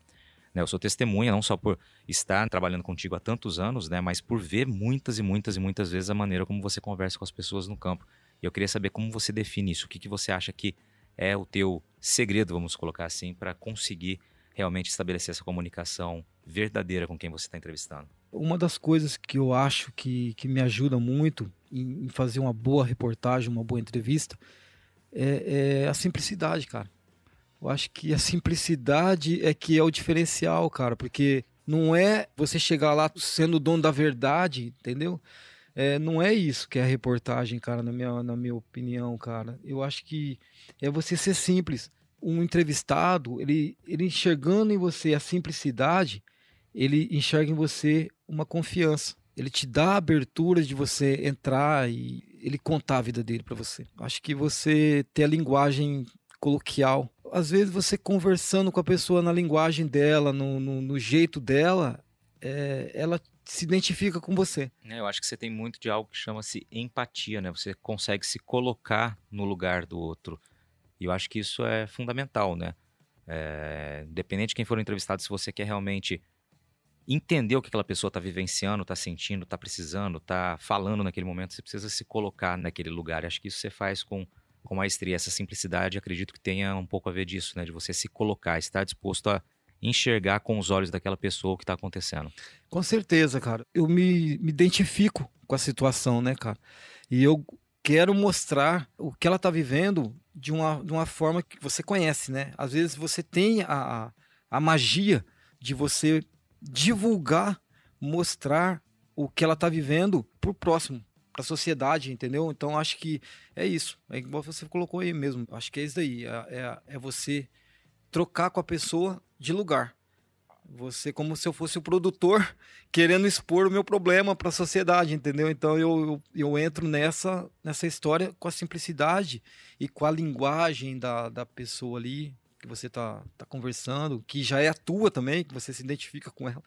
Né? Eu sou testemunha não só por estar trabalhando contigo há tantos anos, né? Mas por ver muitas e muitas e muitas vezes a maneira como você conversa com as pessoas no campo. E eu queria saber como você define isso. O que, que você acha que é o teu segredo, vamos colocar assim, para conseguir realmente estabelecer essa comunicação verdadeira com quem você está entrevistando? Uma das coisas que eu acho que, que me ajuda muito em, fazer uma boa reportagem, uma boa entrevista, é, é, a simplicidade, cara. Eu acho que a simplicidade é que é o diferencial, cara, porque não é você chegar lá sendo o dono da verdade, entendeu? É, não é isso que é a reportagem, cara, na minha, na minha opinião, cara. Eu acho que é você ser simples. Um entrevistado, ele, ele enxergando em você a simplicidade, ele enxerga em você uma confiança. Ele te dá a abertura de você entrar e ele contar a vida dele para você. Acho que você ter a linguagem coloquial. Às vezes você conversando com a pessoa na linguagem dela, no, no, no jeito dela, é, ela se identifica com você. É, eu acho que você tem muito de algo que chama-se empatia, né? Você consegue se colocar no lugar do outro. E eu acho que isso é fundamental, né? É, independente de quem for entrevistado, se você quer realmente entender o que aquela pessoa está vivenciando, está sentindo, está precisando, está falando naquele momento, você precisa se colocar naquele lugar. E acho que isso você faz com, com maestria. Essa simplicidade, acredito que tenha um pouco a ver disso, né? De você se colocar, estar disposto a enxergar com os olhos daquela pessoa o que está acontecendo. Com certeza, cara. Eu me, me identifico com a situação, né, cara? E eu quero mostrar o que ela está vivendo de uma, de uma forma que você conhece, né? Às vezes você tem a, a magia de você divulgar, mostrar o que ela está vivendo por próximo, a sociedade, entendeu? Então acho que é isso. É igual você colocou aí mesmo. Acho que é isso daí. É, é, é você trocar com a pessoa de lugar. Você, como se eu fosse o produtor, querendo expor o meu problema para a sociedade, entendeu? Então eu, eu, eu, entro nessa, nessa história com a simplicidade e com a linguagem da, da pessoa ali, que você tá, tá conversando, que já é a tua também, que você se identifica com ela,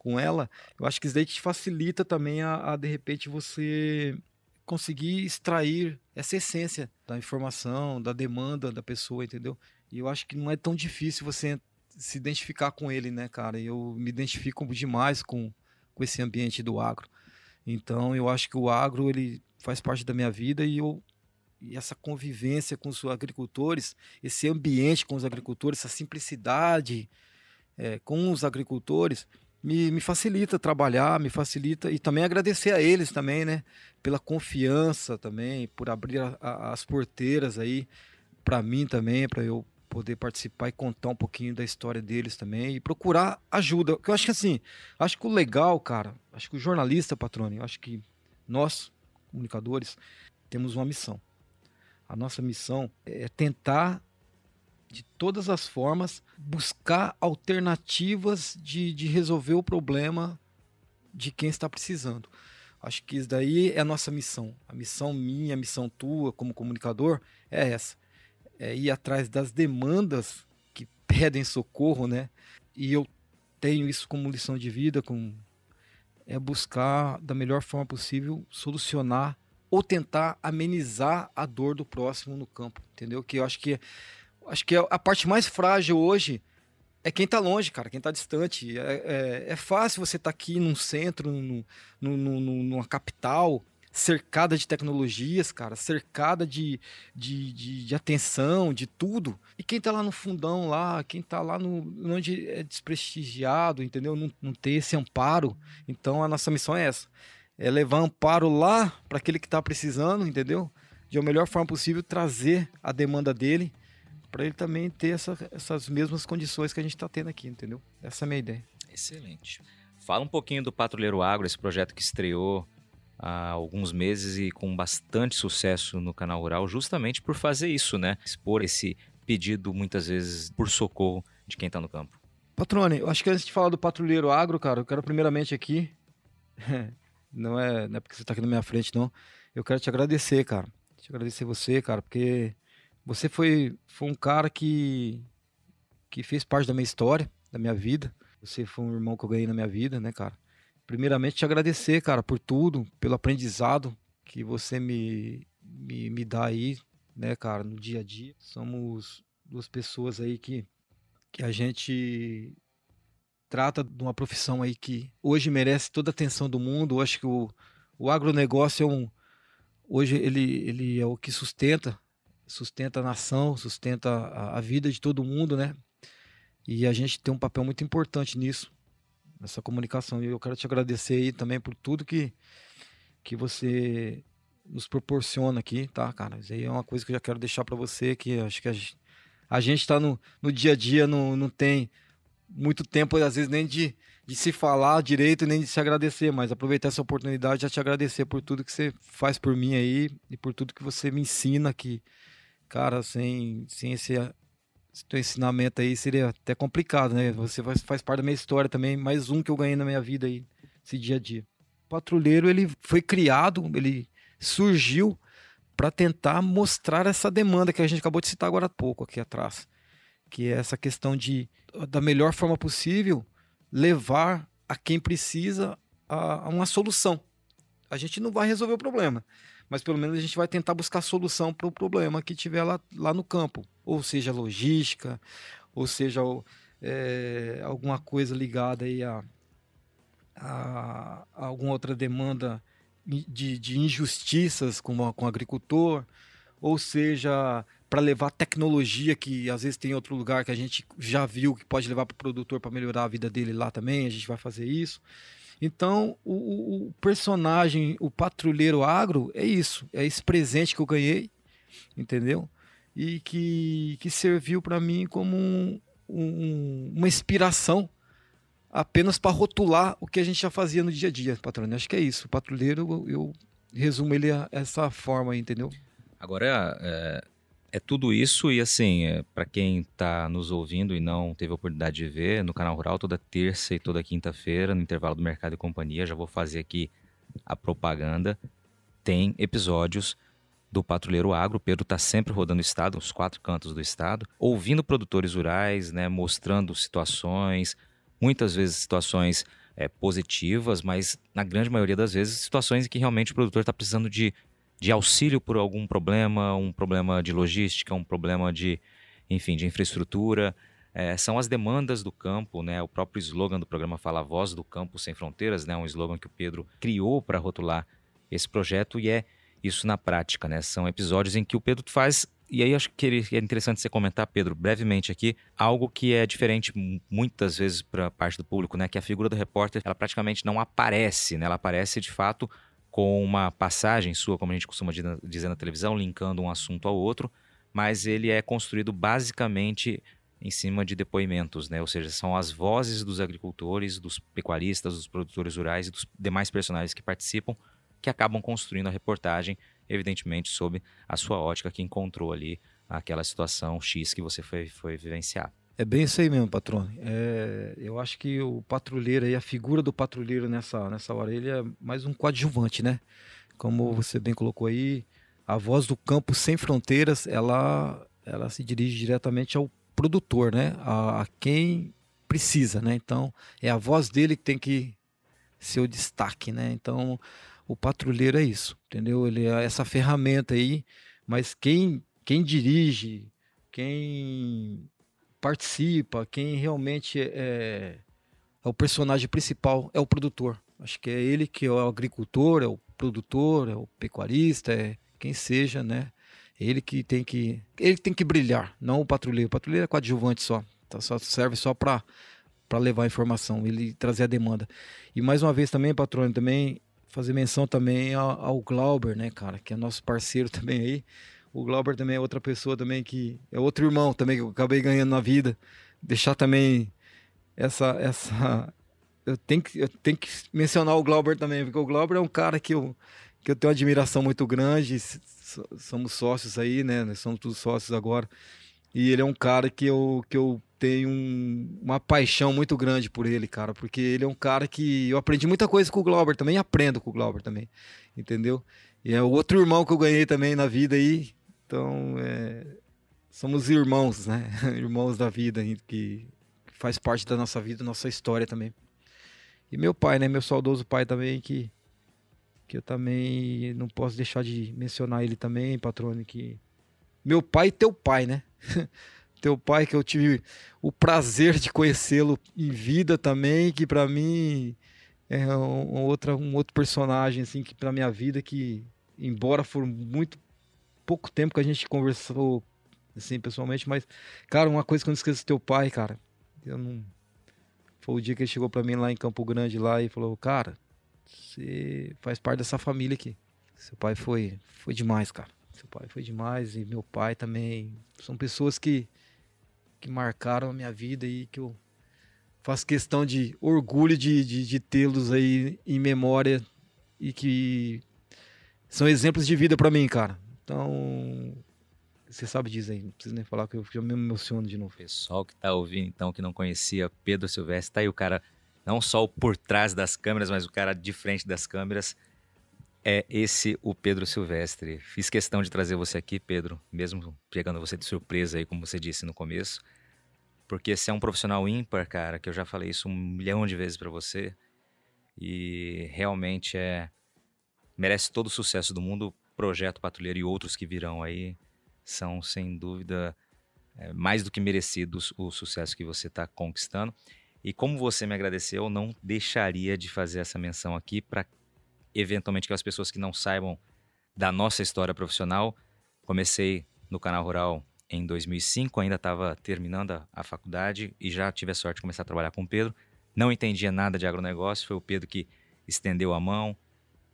com ela, eu acho que isso daí te facilita também a, a de repente você conseguir extrair essa essência da informação, da demanda da pessoa, entendeu? E eu acho que não é tão difícil você se identificar com ele, né, cara? Eu me identifico demais com, com esse ambiente do agro. Então, eu acho que o agro ele faz parte da minha vida e eu e essa convivência com os agricultores, esse ambiente com os agricultores, essa simplicidade é, com os agricultores, me, me facilita trabalhar, me facilita e também agradecer a eles também, né, pela confiança também, por abrir a, a, as porteiras aí para mim também, para eu poder participar e contar um pouquinho da história deles também e procurar ajuda. Eu acho que assim, acho que o legal, cara, acho que o jornalista, patrone, acho que nós, comunicadores, temos uma missão. A nossa missão é tentar de todas as formas, buscar alternativas de, de resolver o problema de quem está precisando. Acho que isso daí é a nossa missão. A missão minha, a missão tua como comunicador é essa. É ir atrás das demandas que pedem socorro, né? E eu tenho isso como lição de vida, com é buscar da melhor forma possível solucionar ou tentar amenizar a dor do próximo no campo, entendeu? Que eu acho que acho que a parte mais frágil hoje é quem está longe, cara, quem está distante. É, é, é, fácil você estar tá aqui num centro, no, no, no, numa capital, cercada de tecnologias, cara, cercada de, de, de, de, atenção, de tudo. E quem está lá no fundão, lá, quem está lá no onde é desprestigiado, entendeu? Não, não ter esse amparo. Então a nossa missão é essa. É levar amparo lá para aquele que está precisando, entendeu? De a melhor forma possível, trazer a demanda dele para ele também ter essa, essas mesmas condições que a gente está tendo aqui, entendeu? Essa é a minha ideia. Excelente. Fala um pouquinho do Patrulheiro Agro, esse projeto que estreou há alguns meses e com bastante sucesso no canal Rural, justamente por fazer isso, né? Expor esse pedido muitas vezes por socorro de quem está no campo. Patrone, eu acho que antes de falar do Patrulheiro Agro, cara, eu quero primeiramente aqui, não é, não é porque você está aqui na minha frente, não, eu quero te agradecer, cara. Te agradecer você, cara, porque você foi, foi um cara que, que fez parte da minha história, da minha vida. Você foi um irmão que eu ganhei na minha vida, né, cara? Primeiramente, te agradecer, cara, por tudo, pelo aprendizado que você me, me, me dá aí, né, cara, no dia a dia. Somos duas pessoas aí que, que a gente trata de uma profissão aí que hoje merece toda a atenção do mundo. Eu acho que o, o agronegócio é um. Hoje ele, ele é o que sustenta sustenta a nação, sustenta a, a, vida de todo mundo, né? E a gente tem um papel muito importante nisso, nessa comunicação. E eu quero te agradecer aí também por tudo que, que você nos proporciona aqui, tá, cara? Isso aí é uma coisa que eu já quero deixar para você, que acho que a gente, a gente tá no, no dia a dia, não, não tem muito tempo, às vezes, nem de, de se falar direito, nem de se agradecer, mas aproveitar essa oportunidade já te agradecer por tudo que você faz por mim aí e por tudo que você me ensina que cara, sem, sem esse, esse teu ensinamento aí seria até complicado, né? Você faz, faz parte da minha história também, mais um que eu ganhei na minha vida aí, esse dia a dia. O patrulheiro, ele foi criado, ele surgiu para tentar mostrar essa demanda que a gente acabou de citar agora há pouco aqui atrás, que é essa questão de, da melhor forma possível, levar a quem precisa a, a uma solução. A gente não vai resolver o problema, mas pelo menos a gente vai tentar buscar solução para o problema que tiver lá, lá no campo, ou seja, logística, ou seja, é, alguma coisa ligada aí a, a, a alguma outra demanda de, de injustiças com, com o agricultor, ou seja, para levar tecnologia que às vezes tem outro lugar que a gente já viu que pode levar para o produtor para melhorar a vida dele lá também, a gente vai fazer isso. Então, o, o, personagem, o patrulheiro agro, é isso. É esse presente que eu ganhei, entendeu? E que, que serviu para mim como um, um, uma inspiração apenas para rotular o que a gente já fazia no dia a dia, patrão. Acho que é isso. O patrulheiro, eu, eu resumo ele essa forma, entendeu? Agora, é, é tudo isso e assim, é, para quem está nos ouvindo e não teve a oportunidade de ver, no canal Rural toda terça e toda quinta-feira, no intervalo do Mercado e Companhia, já vou fazer aqui a propaganda, tem episódios do Patrulheiro Agro. O Pedro está sempre rodando o estado, os quatro cantos do estado, ouvindo produtores rurais, né, mostrando situações, muitas vezes situações é, positivas, mas na grande maioria das vezes situações em que realmente o produtor está precisando de, de auxílio por algum problema, um problema de logística, um problema de, enfim, de infraestrutura. É, são as demandas do campo, né? O próprio slogan do programa fala Voz do Campo Sem Fronteiras, né? Um slogan que o Pedro criou para rotular esse projeto e é isso na prática, né? São episódios em que o Pedro faz e aí acho que é interessante você comentar, Pedro, brevemente aqui, algo que é diferente muitas vezes para parte do público, né? Que a figura do repórter, ela praticamente não aparece, né? Ela aparece de fato com uma passagem sua, como a gente costuma dizer na televisão, linkando um assunto ao outro, mas ele é construído basicamente em cima de depoimentos, né? Ou seja, são as vozes dos agricultores, dos pecuaristas, dos produtores rurais e dos demais personagens que participam que acabam construindo a reportagem evidentemente sob a sua ótica que encontrou ali aquela situação X que você foi, foi vivenciar. É bem isso aí mesmo, patrão. É, eu acho que o patrulheiro aí, a figura do patrulheiro nessa, nessa hora, ele é mais um coadjuvante, né? Como você bem colocou aí, a voz do campo sem fronteiras, ela, ela se dirige diretamente ao produtor, né? A, a quem precisa, né? Então, é a voz dele que tem que ser o destaque, né? Então, o patrulheiro é isso, entendeu? Ele é essa ferramenta aí, mas quem, quem dirige, quem participa, quem realmente é, é o personagem principal é o produtor. Acho que é ele que é o agricultor, é o produtor, é o pecuarista, é quem seja, né? Ele que tem que ele tem que brilhar, não o patrulheiro. O patrulheiro é coadjuvante só, tá, só serve só para para levar a informação, ele trazer a demanda. E mais uma vez também, patrônio, também fazer menção também ao, ao, Glauber, né, cara, que é nosso parceiro também aí. O Glauber também é outra pessoa também que é outro irmão também que eu acabei ganhando na vida. Deixar também essa essa eu tenho que eu tenho que mencionar o Glauber também, porque o Glauber é um cara que eu que eu tenho uma admiração muito grande. Somos sócios aí, né? Nós somos todos sócios agora. E ele é um cara que eu que eu tenho um, uma paixão muito grande por ele, cara, porque ele é um cara que eu aprendi muita coisa com o Glauber também, aprendo com o Glauber também, entendeu? E é outro irmão que eu ganhei também na vida aí, então é, somos irmãos, né? irmãos da vida, que faz parte da nossa vida, nossa história também. E meu pai, né? Meu saudoso pai também, que, que eu também não posso deixar de mencionar ele também, patrônio, que meu pai e teu pai, né? teu pai, que eu tive o prazer de conhecê-lo em vida também, que para mim é um, outra, um outro personagem, assim, que para minha vida, que embora for muito pouco tempo que a gente conversou, assim, pessoalmente, mas, cara, uma coisa que eu não esqueço do teu pai, cara, eu não... Foi o dia que ele chegou para mim lá em Campo Grande lá e falou, cara, você faz parte dessa família aqui. Seu pai foi, foi demais, cara. Seu pai foi demais e meu pai também. São pessoas que que marcaram a minha vida e que eu faço questão de orgulho de, de, de tê-los aí em memória e que são exemplos de vida para mim, cara. Então, você sabe disso aí, não preciso nem falar que eu já me emociono de novo. Pessoal que tá ouvindo, então, que não conhecia Pedro Silvestre, tá aí o cara, não só o por trás das câmeras, mas o cara de frente das câmeras. É esse o Pedro Silvestre. Fiz questão de trazer você aqui, Pedro, mesmo pegando você de surpresa aí, como você disse no começo. Porque você é um profissional ímpar, cara, que eu já falei isso um milhão de vezes para você. E realmente é merece todo o sucesso do mundo. Projeto Patrulheiro e outros que virão aí são, sem dúvida, é, mais do que merecidos o sucesso que você está conquistando. E como você me agradeceu, eu não deixaria de fazer essa menção aqui para eventualmente aquelas pessoas que não saibam da nossa história profissional. Comecei no canal rural em 2005, ainda estava terminando a, a, faculdade e já tive a sorte de começar a trabalhar com o Pedro. Não entendia nada de agronegócio, foi o Pedro que estendeu a mão,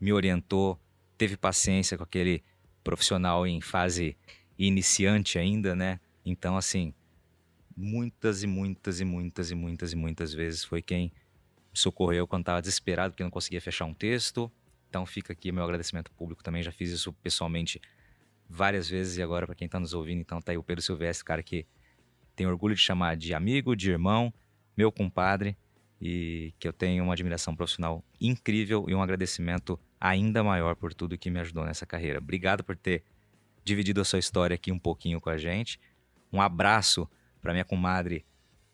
me orientou, teve paciência com aquele profissional em fase iniciante ainda, né? Então, assim, muitas e muitas e muitas e muitas e muitas vezes foi quem socorreu quando estava desesperado porque não conseguia fechar um texto, então fica aqui meu agradecimento público também. Já fiz isso pessoalmente várias vezes e agora para quem está nos ouvindo, então tá aí o Pedro Silvestre, cara que tem orgulho de chamar de amigo, de irmão, meu compadre e que eu tenho uma admiração profissional incrível e um agradecimento ainda maior por tudo que me ajudou nessa carreira. Obrigado por ter dividido a sua história aqui um pouquinho com a gente. Um abraço para minha comadre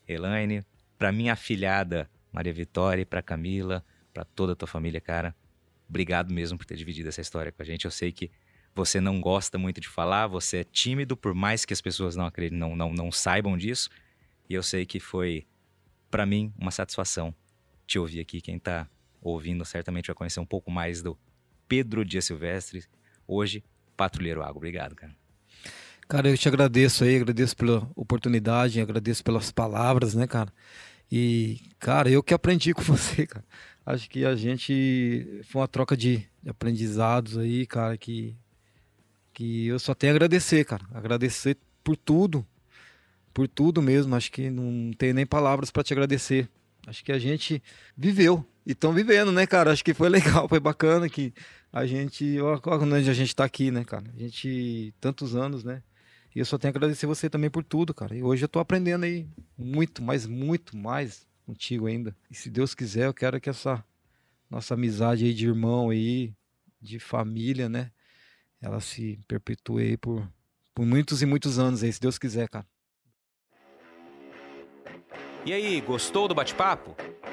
Elaine, para minha afilhada Maria Vitória, para Camila, para toda a tua família, cara. Obrigado mesmo por ter dividido essa história com a gente. Eu sei que você não gosta muito de falar, você é tímido, por mais que as pessoas não acreditem, não, não, não saibam disso. E eu sei que foi, para mim, uma satisfação te ouvir aqui. Quem está ouvindo certamente vai conhecer um pouco mais do Pedro Dias Silvestre, hoje patrulheiro água. Obrigado, cara. Cara, eu te agradeço aí, agradeço pela oportunidade, agradeço pelas palavras, né, cara? E, cara, eu que aprendi com você, cara. Acho que a gente foi uma troca de aprendizados aí, cara, que que eu só tenho a agradecer, cara. Agradecer por tudo. Por tudo mesmo. Acho que não tenho nem palavras para te agradecer. Acho que a gente viveu e estão vivendo, né, cara? Acho que foi legal, foi bacana que a gente. Olha onde a gente tá aqui, né, cara? A gente. Tantos anos, né? E eu só tenho a agradecer você também por tudo, cara. E hoje eu tô aprendendo aí muito, mas muito mais contigo ainda. E se Deus quiser, eu quero que essa nossa amizade aí de irmão aí, de família, né? Ela se perpetue aí por, por muitos e muitos anos aí, se Deus quiser, cara. E aí, gostou do bate-papo?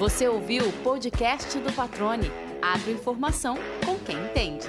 Você ouviu o podcast do Patrone. Agroinformação com quem entende.